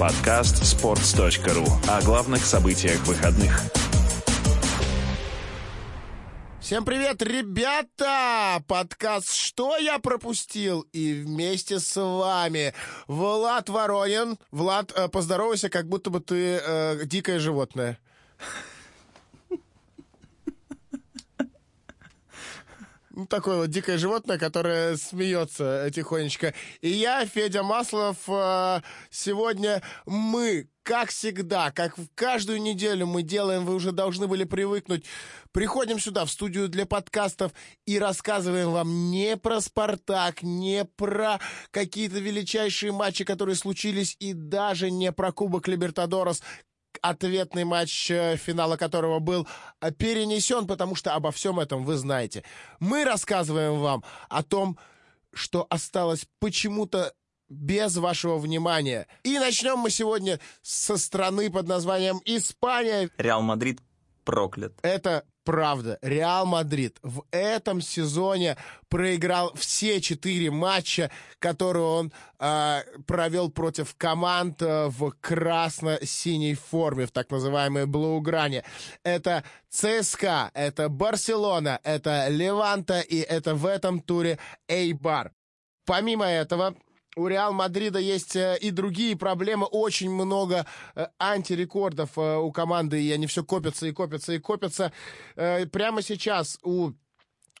Подкаст sports.ru о главных событиях выходных. Всем привет, ребята! Подкаст «Что я пропустил?» И вместе с вами Влад Воронин. Влад, э, поздоровайся, как будто бы ты э, дикое животное. Ну, такое вот дикое животное, которое смеется тихонечко. И я, Федя Маслов, э, сегодня мы, как всегда, как в каждую неделю мы делаем, вы уже должны были привыкнуть, приходим сюда, в студию для подкастов, и рассказываем вам не про «Спартак», не про какие-то величайшие матчи, которые случились, и даже не про Кубок Либертадорос, ответный матч, э, финала которого был э, перенесен, потому что обо всем этом вы знаете. Мы рассказываем вам о том, что осталось почему-то без вашего внимания. И начнем мы сегодня со страны под названием Испания. Реал Мадрид проклят. Это правда. Реал Мадрид в этом сезоне проиграл все четыре матча, которые он э, провел против команд э, в красно-синей форме, в так называемой блаугране. Это ЦСКА, это Барселона, это Леванта и это в этом туре Эйбар. Помимо этого, у Реал Мадрида есть э, и другие проблемы, очень много э, антирекордов э, у команды, и они все копятся и копятся и копятся. Прямо сейчас у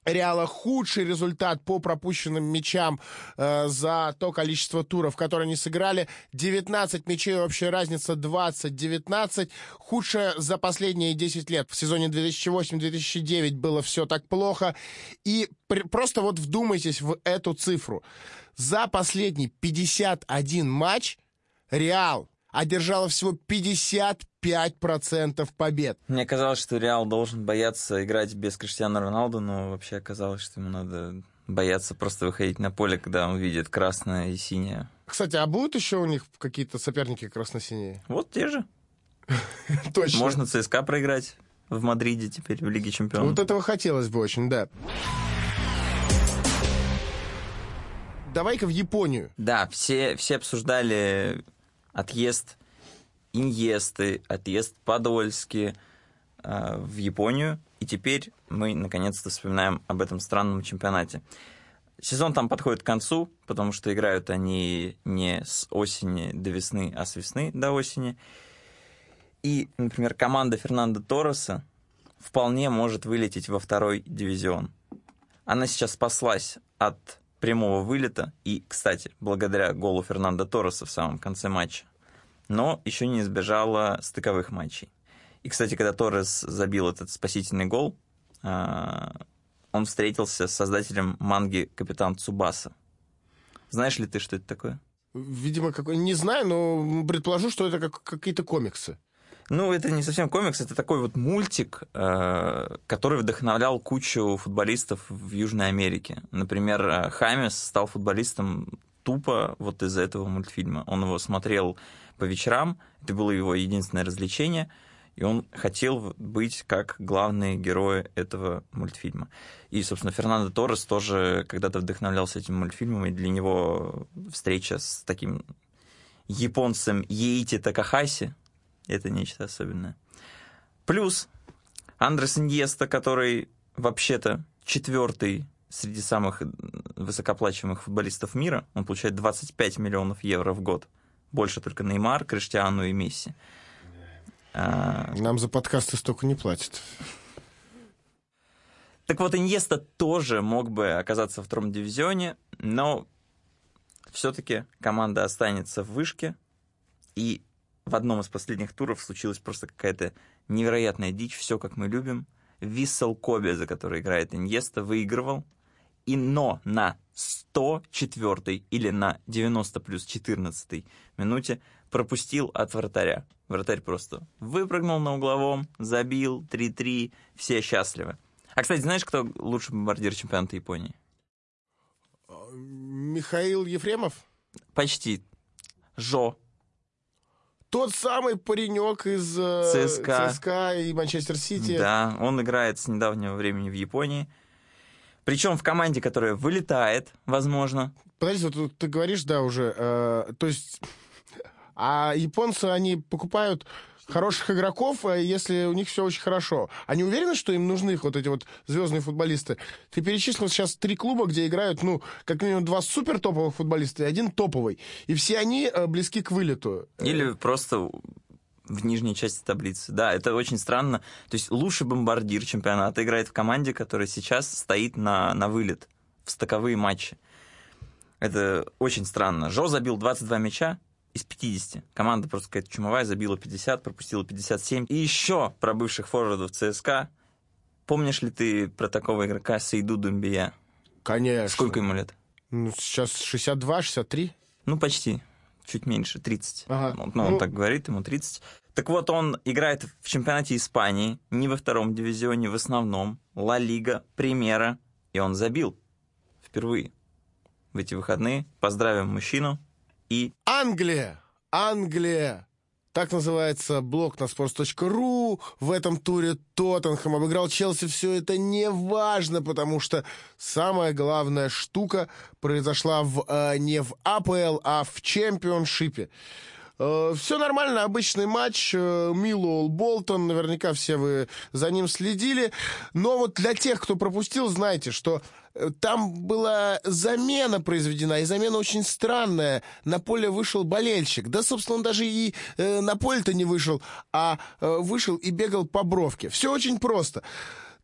Реала худший результат по пропущенным мячам э, за то количество туров, которые они сыграли. 19 мячей, общая разница 20-19. Худшая за последние 10 лет. В сезоне 2008-2009 было все так плохо. И при, просто вот вдумайтесь в эту цифру. За последний 51 матч Реал одержала всего 55% побед. Мне казалось, что Реал должен бояться играть без Криштиану Роналду, но вообще оказалось, что ему надо бояться просто выходить на поле, когда он видит красное и синее. Кстати, а будут еще у них какие-то соперники красно-синие? Вот те же. Точно. Можно ЦСКА проиграть в Мадриде теперь, в Лиге Чемпионов. Вот этого хотелось бы очень, да. Давай-ка в Японию. Да, все, все обсуждали отъезд Иньесты, отъезд Подольски э, в Японию. И теперь мы наконец-то вспоминаем об этом странном чемпионате. Сезон там подходит к концу, потому что играют они не с осени до весны, а с весны до осени. И, например, команда Фернандо Торреса вполне может вылететь во второй дивизион. Она сейчас спаслась от прямого вылета. И, кстати, благодаря голу Фернандо Торреса в самом конце матча. Но еще не избежала стыковых матчей. И, кстати, когда Торрес забил этот спасительный гол, а, он встретился с создателем манги «Капитан Цубаса». Знаешь ли ты, что это такое? Видимо, какой... не знаю, но предположу, что это как какие-то комиксы. Ну, это не совсем комикс, это такой вот мультик, э, который вдохновлял кучу футболистов в Южной Америке. Например, э, Хамес стал футболистом тупо вот из-за этого мультфильма. Он его смотрел по вечерам, это было его единственное развлечение, и он хотел быть как главные герои этого мультфильма. И, собственно, Фернандо Торрес тоже когда-то вдохновлялся этим мультфильмом, и для него встреча с таким японцем Еити Такахаси, это нечто особенное. Плюс Андрес Иньеста, который вообще-то четвертый среди самых высокоплачиваемых футболистов мира. Он получает 25 миллионов евро в год. Больше только Неймар, Криштиану и Месси. А... Нам за подкасты столько не платят. Так вот, Иньеста тоже мог бы оказаться в втором дивизионе, но все-таки команда останется в вышке, и в одном из последних туров случилась просто какая-то невероятная дичь, все как мы любим. Виссел Коби, за который играет Иньеста, выигрывал. И но на 104 или на 90 плюс 14 минуте пропустил от вратаря. Вратарь просто выпрыгнул на угловом, забил 3-3, все счастливы. А, кстати, знаешь, кто лучший бомбардир чемпионата Японии? Михаил Ефремов? Почти. Жо тот самый паренек из э, ЦСКА. ЦСКА и Манчестер Сити. Да, он играет с недавнего времени в Японии. Причем в команде, которая вылетает, возможно. Подожди, вот ты говоришь, да, уже. Э, то есть А японцы, они покупают хороших игроков, э, если у них все очень хорошо. Они уверены, что им нужны вот эти вот звездные футболисты? Ты перечислил сейчас три клуба, где играют, ну, как минимум два супер топовых футболиста и один топовый. И все они э, близки к вылету. Или просто в нижней части таблицы. Да, это очень странно. То есть лучший бомбардир чемпионата играет в команде, которая сейчас стоит на, на вылет в стыковые матчи. Это очень странно. Жо забил 22 мяча, из 50. Команда просто какая-то чумовая, забила 50, пропустила 57. И еще про бывших форвардов ЦСКА. Помнишь ли ты про такого игрока Сейду Думбия? Конечно. Сколько ему лет? Ну, сейчас 62, 63. Ну, почти. Чуть меньше, 30. Ага. Ну, ну, он так говорит, ему 30. Так вот, он играет в чемпионате Испании, не во втором дивизионе, в основном. Ла Лига, Примера. И он забил. Впервые. В эти выходные. Поздравим мужчину и... Англия! Англия! Так называется блог на sports.ru. В этом туре Тоттенхэм обыграл Челси. Все это не важно, потому что самая главная штука произошла в, э, не в АПЛ, а в чемпионшипе. Э, все нормально, обычный матч. Э, Милуэлл Болтон, наверняка все вы за ним следили. Но вот для тех, кто пропустил, знайте, что э, там была замена произведена, и замена очень странная. На поле вышел болельщик. Да, собственно, он даже и на поле-то не вышел, а вышел и бегал по бровке. Все очень просто.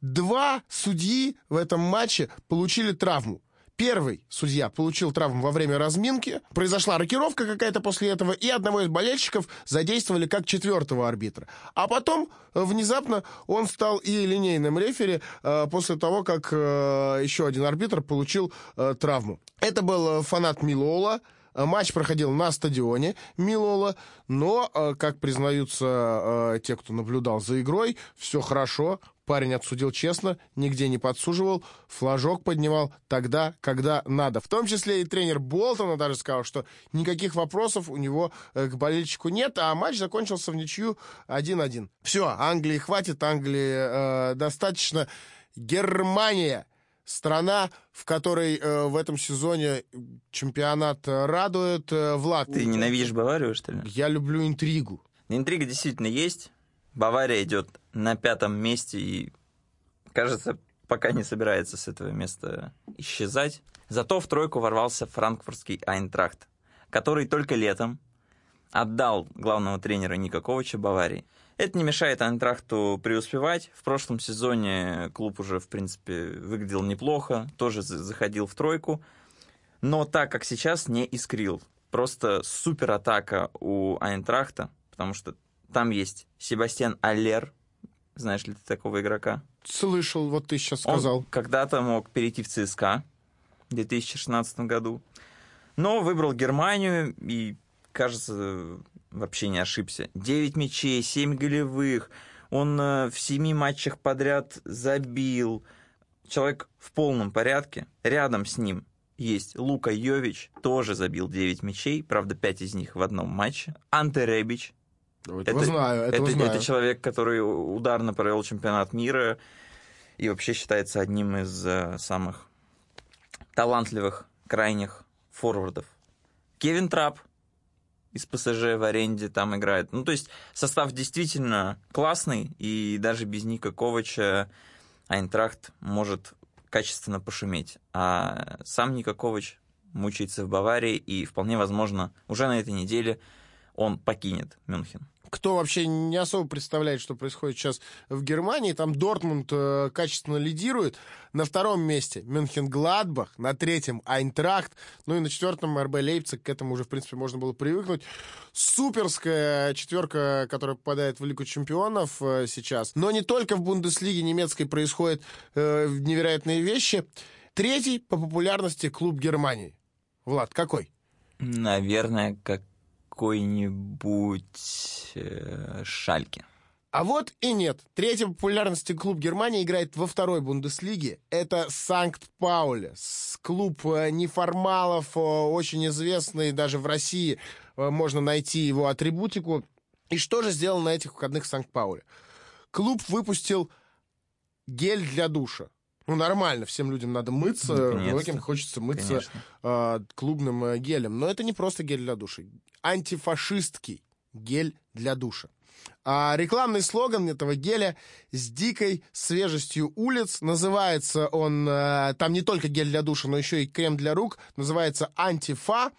Два судьи в этом матче получили травму. Первый судья получил травму во время разминки, произошла рокировка какая-то после этого, и одного из болельщиков задействовали как четвертого арбитра. А потом э, внезапно он стал и линейным рефери э, после того, как э, еще один арбитр получил травму. Это был фанат Милола, Матч проходил на стадионе Милола, но, как признаются те, кто наблюдал за игрой, все хорошо, Парень отсудил честно, нигде не подсуживал, флажок поднимал тогда, когда надо. В том числе и тренер Болтона даже сказал, что никаких вопросов у него э, к болельщику нет, а матч закончился в ничью 1-1. Все, Англии хватит, Англии э, достаточно. Германия страна, в которой э, в этом сезоне чемпионат радует. Э, Влад. Ты ненавидишь Баварию, что ли? Я люблю интригу. Интрига действительно есть. Бавария идет на пятом месте и, кажется, пока не собирается с этого места исчезать. Зато в тройку ворвался франкфуртский Айнтрахт, который только летом отдал главного тренера Никаковича Баварии. Это не мешает Айнтрахту преуспевать. В прошлом сезоне клуб уже, в принципе, выглядел неплохо, тоже заходил в тройку. Но так как сейчас не искрил. Просто супер атака у Айнтрахта, потому что там есть Себастьян Аллер. Знаешь ли ты такого игрока? Слышал, вот ты сейчас сказал. Он когда-то мог перейти в ЦСКА в 2016 году. Но выбрал Германию и, кажется, вообще не ошибся. 9 мячей, 7 голевых. Он э, в 7 матчах подряд забил. Человек в полном порядке. Рядом с ним есть Лука Йович, тоже забил 9 мячей, правда, 5 из них в одном матче. Анте Ребич, этого это, знаю, этого это, знаю. это человек, который ударно провел чемпионат мира и вообще считается одним из uh, самых талантливых крайних форвардов. Кевин Трап из ПСЖ в аренде там играет. Ну, то есть состав действительно классный, и даже без Ника Ковача Айнтрахт может качественно пошуметь. А сам Ника Ковач мучается в Баварии, и вполне возможно, уже на этой неделе он покинет Мюнхен кто вообще не особо представляет, что происходит сейчас в Германии, там Дортмунд э, качественно лидирует. На втором месте Мюнхен-Гладбах, на третьем Айнтрахт, ну и на четвертом РБ Лейпциг, к этому уже, в принципе, можно было привыкнуть. Суперская четверка, которая попадает в Лигу чемпионов э, сейчас. Но не только в Бундеслиге немецкой происходят э, невероятные вещи. Третий по популярности клуб Германии. Влад, какой? Наверное, как какой-нибудь э, Шальке. А вот и нет. Третий популярности клуб Германии играет во второй Бундеслиге. Это Санкт-Паули. Клуб э, неформалов, э, очень известный даже в России. Э, можно найти его атрибутику. И что же сделал на этих выходных Санкт-Паули? Клуб выпустил гель для душа. Ну, нормально, всем людям надо мыться, многим хочется мыться Конечно. э, клубным э, гелем. Но это не просто гель для душа. Антифашистский гель для душа. А рекламный слоган этого геля с дикой свежестью улиц. Называется он, э, там не только гель для душа, но еще и крем для рук. Называется антифа.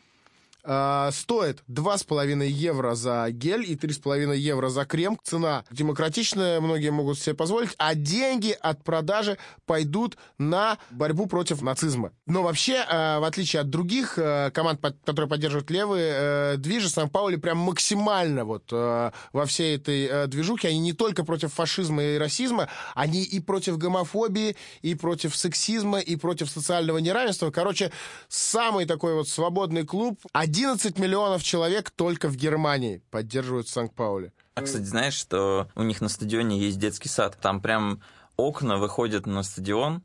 Э, стоит 2,5 евро за гель и 3,5 евро за крем. Цена демократичная, многие могут себе позволить, а деньги от продажи пойдут на борьбу против нацизма. Но вообще, э, в отличие от других э, команд, которые поддерживают левые, э, движи Сан-Паули прям максимально вот э, во всей этой э, движухе. Они не только против фашизма и расизма, они и против гомофобии, и против сексизма, и против социального неравенства. Короче, самый такой вот свободный клуб. 11 миллионов человек только в Германии поддерживают Сан-Паули. А, кстати, знаешь, что у них на стадионе есть детский сад? Там прям окна выходят на стадион,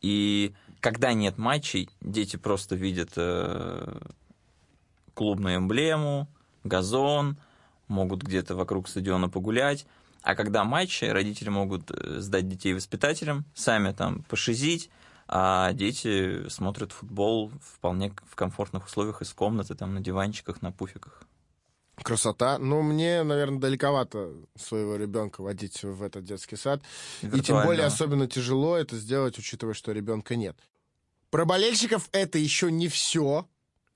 и когда нет матчей, дети просто видят э, клубную эмблему, газон, могут где-то вокруг стадиона погулять. А когда матчи, родители могут э, сдать детей воспитателям, сами там пошизить, а дети смотрят футбол вполне в комфортных условиях из комнаты, там на диванчиках, на пуфиках. Красота. Но мне, наверное, далековато своего ребенка водить в этот детский сад. И тем более особенно тяжело это сделать, учитывая, что ребенка нет. Про болельщиков это еще не все.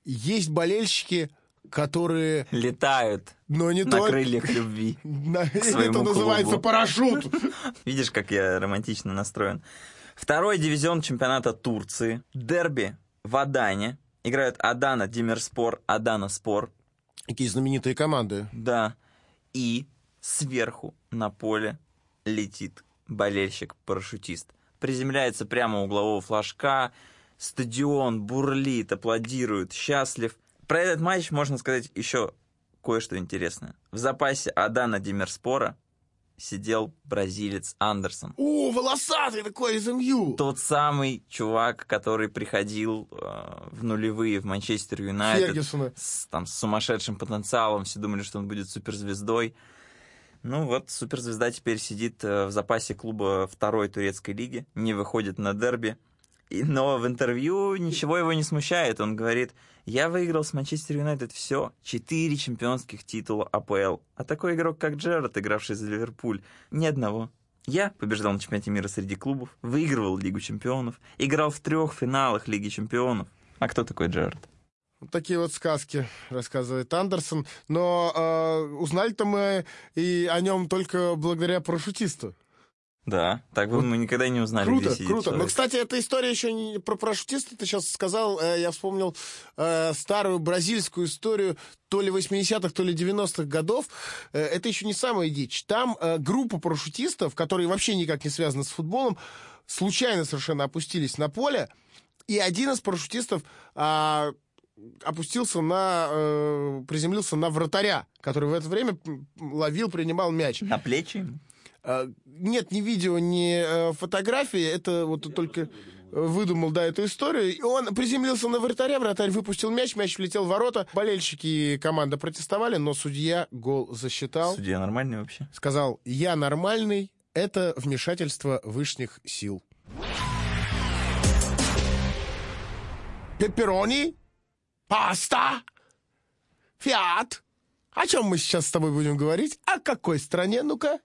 Есть болельщики, которые... Летают Но не на только... крыльях любви. Это называется парашют. Видишь, как я романтично настроен. Второй дивизион чемпионата Турции. Дерби в Адане. Играют Адана Демирспор, Адана Спор. Какие знаменитые команды. Да. И сверху на поле летит болельщик-парашютист. Приземляется прямо у углового флажка. Стадион бурлит, аплодирует, счастлив. Про этот матч можно сказать еще кое-что интересное. В запасе Адана Демирспора сидел бразилец Андерсон. О, волосатый такой из МЮ. Тот самый чувак, который приходил э, в нулевые в Манчестер Юнайтед с, там, с сумасшедшим потенциалом, все думали, что он будет суперзвездой. Ну вот, суперзвезда теперь сидит э, в запасе клуба второй турецкой лиги, не выходит на дерби. Но в интервью ничего его не смущает. Он говорит, я выиграл с Манчестер Юнайтед все, четыре чемпионских титула АПЛ. А такой игрок, как Джерард, игравший за Ливерпуль, ни одного. Я побеждал на чемпионате мира среди клубов, выигрывал Лигу чемпионов, играл в трех финалах Лиги чемпионов. А кто такой Джерард? Вот такие вот сказки рассказывает Андерсон. Но э, узнали-то мы и о нем только благодаря парашютисту. Да, так бы Вот мы никогда не узнали, Круто, где сидит круто. Но, человек. кстати, эта история еще не про парашютиста. Ты сейчас сказал, э, я вспомнил э, старую бразильскую историю то ли 80-х, то ли 90-х годов. Э, это еще не самая дичь. Там э, группа парашютистов, которые вообще никак не связаны с футболом, случайно совершенно опустились на поле, и один из парашютистов а, опустился на... э, приземлился на вратаря, который в это время ловил, принимал мяч. На плечи? А, Нет ни видео, ни э, фотографии. Это вот только выдумал, да, эту историю. И он приземлился на вратаря, вратарь выпустил мяч, мяч влетел в ворота. Болельщики и команда протестовали, но судья гол засчитал. Судья нормальный вообще? Сказал, я нормальный, это вмешательство высших сил. Пепперони, паста, фиат. О чем мы сейчас с тобой будем говорить? О какой стране? Ну-ка.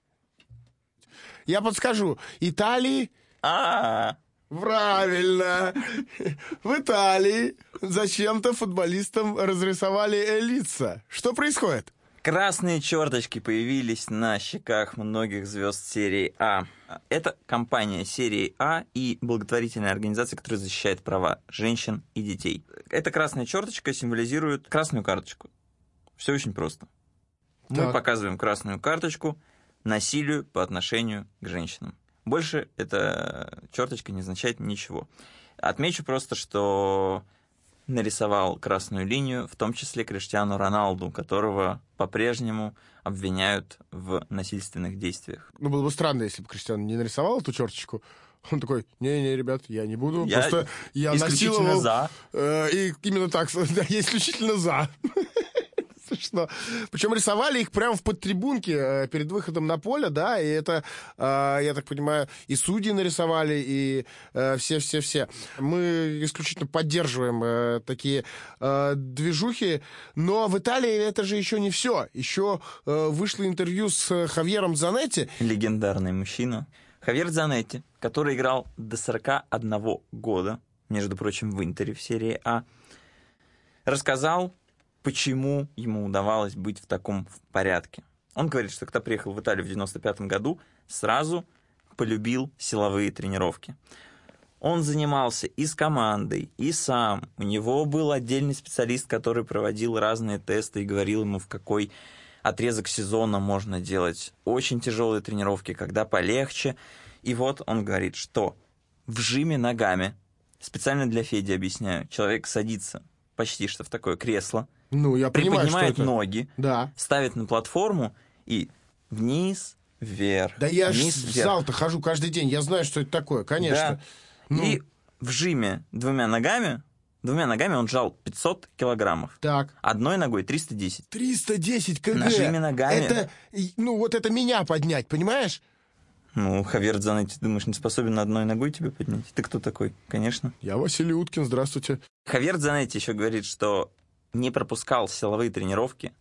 Я подскажу. Италии, А, Правильно. В Италии зачем-то футболистам разрисовали лица. Что происходит? красные черточки появились на щеках многих звезд серии А. Это компания серии А и благотворительная организация, которая защищает права женщин и детей. Эта красная черточка символизирует красную карточку. Все очень просто. Мы Так. показываем красную карточку насилию по отношению к женщинам. Больше эта черточка не означает ничего. Отмечу просто, что нарисовал красную линию, в том числе Криштиану Роналду, которого по-прежнему обвиняют в насильственных действиях. Ну, было бы странно, если бы Криштиан не нарисовал эту черточку. Он такой, не-не, ребят, я не буду. Я просто я насиловал. за. Э, и именно так, да, я исключительно за. Смешно. Причем рисовали их прямо в подтрибунке э, перед выходом на поле, да, и это, э, я так понимаю, и судьи нарисовали, и э, все-все-все. Мы исключительно поддерживаем такие движухи, но в Италии это же еще не все. Еще вышло интервью с Хавьером Занетти. Легендарный мужчина. Хавьер Занетти, который играл до 41 года, между прочим, в Интере в серии А, рассказал почему ему удавалось быть в таком порядке. Он говорит, что когда приехал в Италию в 95 году, сразу полюбил силовые тренировки. Он занимался и с командой, и сам. У него был отдельный специалист, который проводил разные тесты и говорил ему, в какой отрезок сезона можно делать очень тяжелые тренировки, когда полегче. И вот он говорит, что в жиме ногами, специально для Феди объясняю, человек садится почти что в такое кресло, ну, я понимаю, приподнимает что это... ноги, да. ставит на платформу и вниз, вверх. Да я вниз, в вверх. зал-то хожу каждый день, я знаю, что это такое, конечно. Да. Ну. И в жиме двумя ногами, двумя ногами он жал 500 килограммов. Так. Одной ногой 310. 310 кг. Нажими ногами. Это, ну, вот это меня поднять, понимаешь? Ну, Хавьер Дзанетти, ты думаешь, не способен на одной ногой тебя поднять? Ты кто такой? Конечно. Я Василий Уткин, здравствуйте. Хавьер Дзанетти еще говорит, что не пропускал силовые тренировки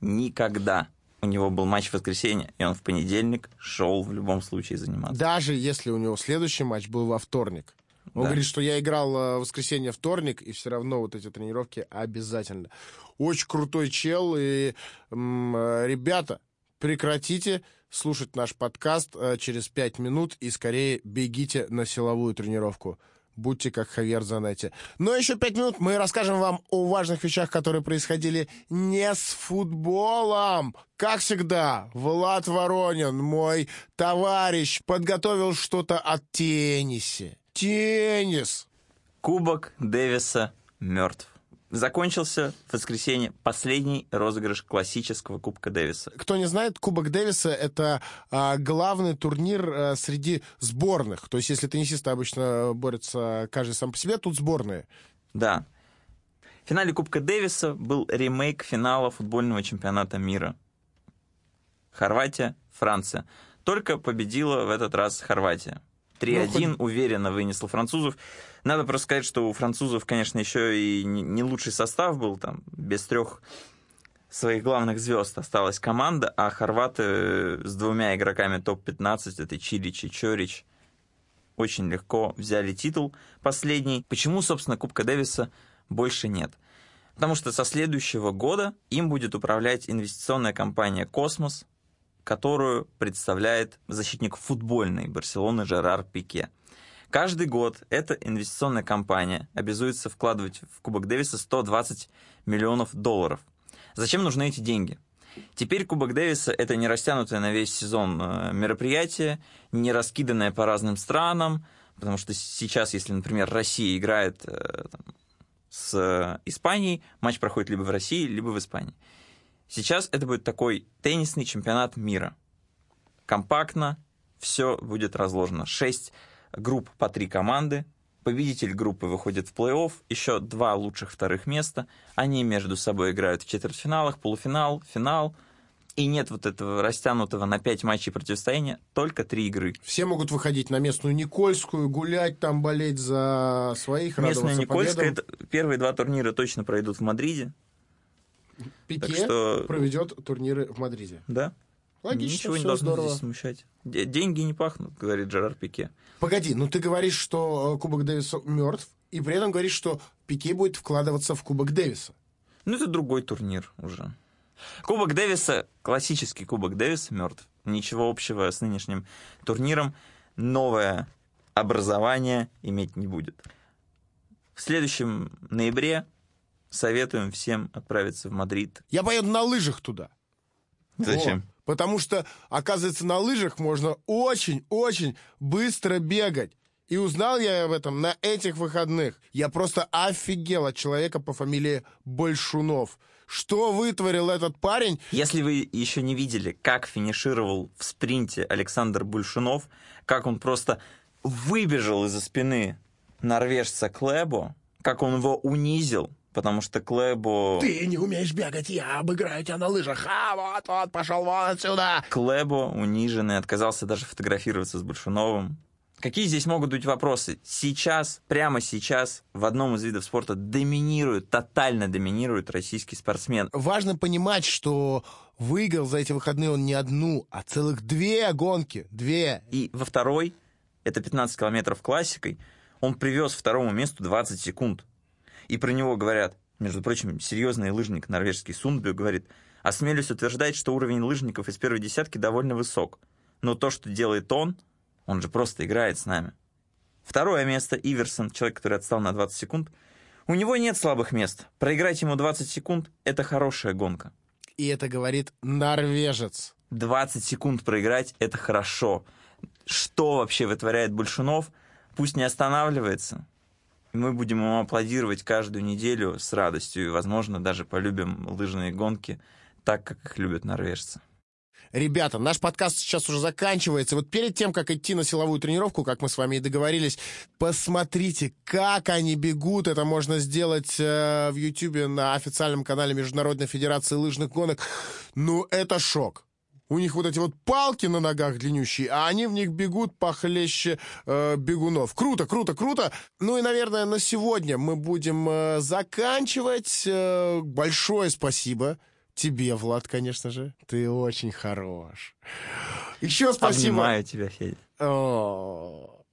никогда. У него был матч в воскресенье, и он в понедельник шел в любом случае заниматься. Даже если у него следующий матч был во вторник. Он да. говорит, что я играл в воскресенье, вторник, и все равно вот эти тренировки обязательно. Очень крутой чел, и м, ребята, прекратите слушать наш подкаст э, через пять минут и скорее бегите на силовую тренировку. Будьте как Хавьер Занетти. Но еще пять минут мы расскажем вам о важных вещах, которые происходили не с футболом. Как всегда, Влад Воронин, мой товарищ, подготовил что-то от теннисе. Теннис! Кубок Дэвиса мертв закончился в воскресенье последний розыгрыш классического Кубка Дэвиса. Кто не знает, Кубок Дэвиса — это а, главный турнир а, среди сборных. То есть если теннисисты обычно борются каждый сам по себе, тут сборные. Да. В финале Кубка Дэвиса был ремейк финала футбольного чемпионата мира. Хорватия, Франция. Только победила в этот раз Хорватия. 3-1 ну, уверенно вынесла французов. Надо просто сказать, что у французов, конечно, еще и не лучший состав был, там, без трех своих главных звезд осталась команда, а хорваты с двумя игроками топ-15, это Чилич и Чорич, очень легко взяли титул последний. Почему, собственно, Кубка Дэвиса больше нет? Потому что со следующего года им будет управлять инвестиционная компания «Космос», которую представляет защитник футбольной Барселоны Жерар Пике. Каждый год эта инвестиционная компания обязуется вкладывать в Кубок Дэвиса 120 миллионов долларов. Зачем нужны эти деньги? Теперь Кубок Дэвиса — это не растянутое на весь сезон э, мероприятие, не раскиданное по разным странам, потому что сейчас, если, например, Россия играет э, там, с Испанией, матч проходит либо в России, либо в Испании. Сейчас это будет такой теннисный чемпионат мира. Компактно все будет разложено. Шесть групп по три команды. Победитель группы выходит в плей-офф. Еще два лучших вторых места. Они между собой играют в четвертьфиналах, полуфинал, финал. И нет вот этого растянутого на пять матчей противостояния, только три игры. Все могут выходить на местную Никольскую, гулять там, болеть за своих, Местная Никольская, это, первые два турнира точно пройдут в Мадриде. Пике что... проведет турниры в Мадриде. Да. Логично, Ничего не должно здорово. здесь смущать. Деньги не пахнут, говорит Жерар Пике. Погоди, ну ты говоришь, что э, Кубок Дэвиса мертв, и при этом говоришь, что Пике будет вкладываться в Кубок Дэвиса. Ну это другой турнир уже. Кубок Дэвиса, классический Кубок Дэвиса мертв. Ничего общего с нынешним турниром. Новое образование иметь не будет. В следующем ноябре советуем всем отправиться в Мадрид. Я поеду на лыжах туда. Зачем? О, потому что, оказывается, на лыжах можно очень-очень быстро бегать. И узнал я об этом на этих выходных. Я просто офигел от человека по фамилии Большунов. Что вытворил этот парень? Если вы еще не видели, как финишировал в спринте Александр Большунов, как он просто выбежал из-за спины норвежца Клебо, как он его унизил, потому что Клэбо... Ты не умеешь бегать, я обыграю тебя на лыжах. А, вот, вот, пошел вон отсюда. Клэбо униженный, отказался даже фотографироваться с Большуновым. Какие здесь могут быть вопросы? Сейчас, прямо сейчас, в одном из видов спорта доминирует, тотально доминирует российский спортсмен. Важно понимать, что выиграл за эти выходные он не одну, а целых две гонки. Две. И во второй, это 15 километров классикой, он привез второму месту 20 секунд. И про него говорят, между прочим, серьезный лыжник норвежский Сундбю говорит, осмелюсь утверждать, что уровень лыжников из первой десятки довольно высок. Но то, что делает он, он же просто играет с нами. Второе место Иверсон, человек, который отстал на 20 секунд. У него нет слабых мест. Проиграть ему 20 секунд — это хорошая гонка. И это говорит норвежец. 20 секунд проиграть — это хорошо. Что вообще вытворяет Большунов? Пусть не останавливается. Мы будем ему аплодировать каждую неделю с радостью и, возможно, даже полюбим лыжные гонки так, как их любят норвежцы. Ребята, наш подкаст сейчас уже заканчивается. Вот перед тем, как идти на силовую тренировку, как мы с вами и договорились, посмотрите, как они бегут. Это можно сделать э, в YouTube на официальном канале Международной Федерации лыжных гонок. Ну, это шок. У них вот эти вот палки на ногах длиннющие, а они в них бегут похлеще э, бегунов. Круто, круто, круто. Ну и, наверное, на сегодня мы будем э, заканчивать. Э, большое спасибо тебе, Влад, конечно же. Ты очень хорош. Еще спасибо. Обнимаю тебя, Федя. О,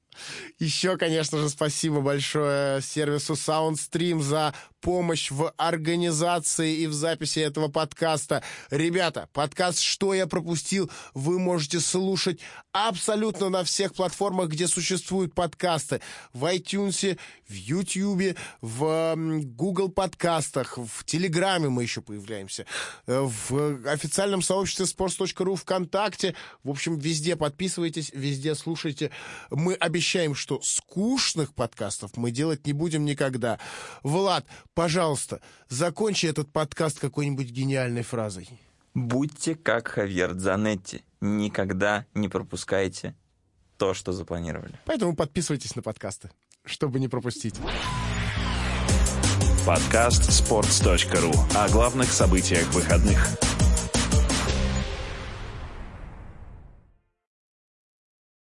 Еще, конечно же, спасибо большое сервису SoundStream за помощь в организации и в записи этого подкаста. Ребята, подкаст «Что я пропустил» вы можете слушать абсолютно на всех платформах, где существуют подкасты. В iTunes, в YouTube, в Google подкастах, в Телеграме мы еще появляемся, э, в официальном сообществе sports.ru ВКонтакте. В общем, везде подписывайтесь, везде слушайте. Мы обещаем, что скучных подкастов мы делать не будем никогда. Влад, пожалуйста, закончи этот подкаст какой-нибудь гениальной фразой. Будьте как Хавьер Дзанетти. Никогда не пропускайте то, что запланировали. Поэтому подписывайтесь на подкасты, чтобы не пропустить. Подкаст sports.ru о главных событиях выходных.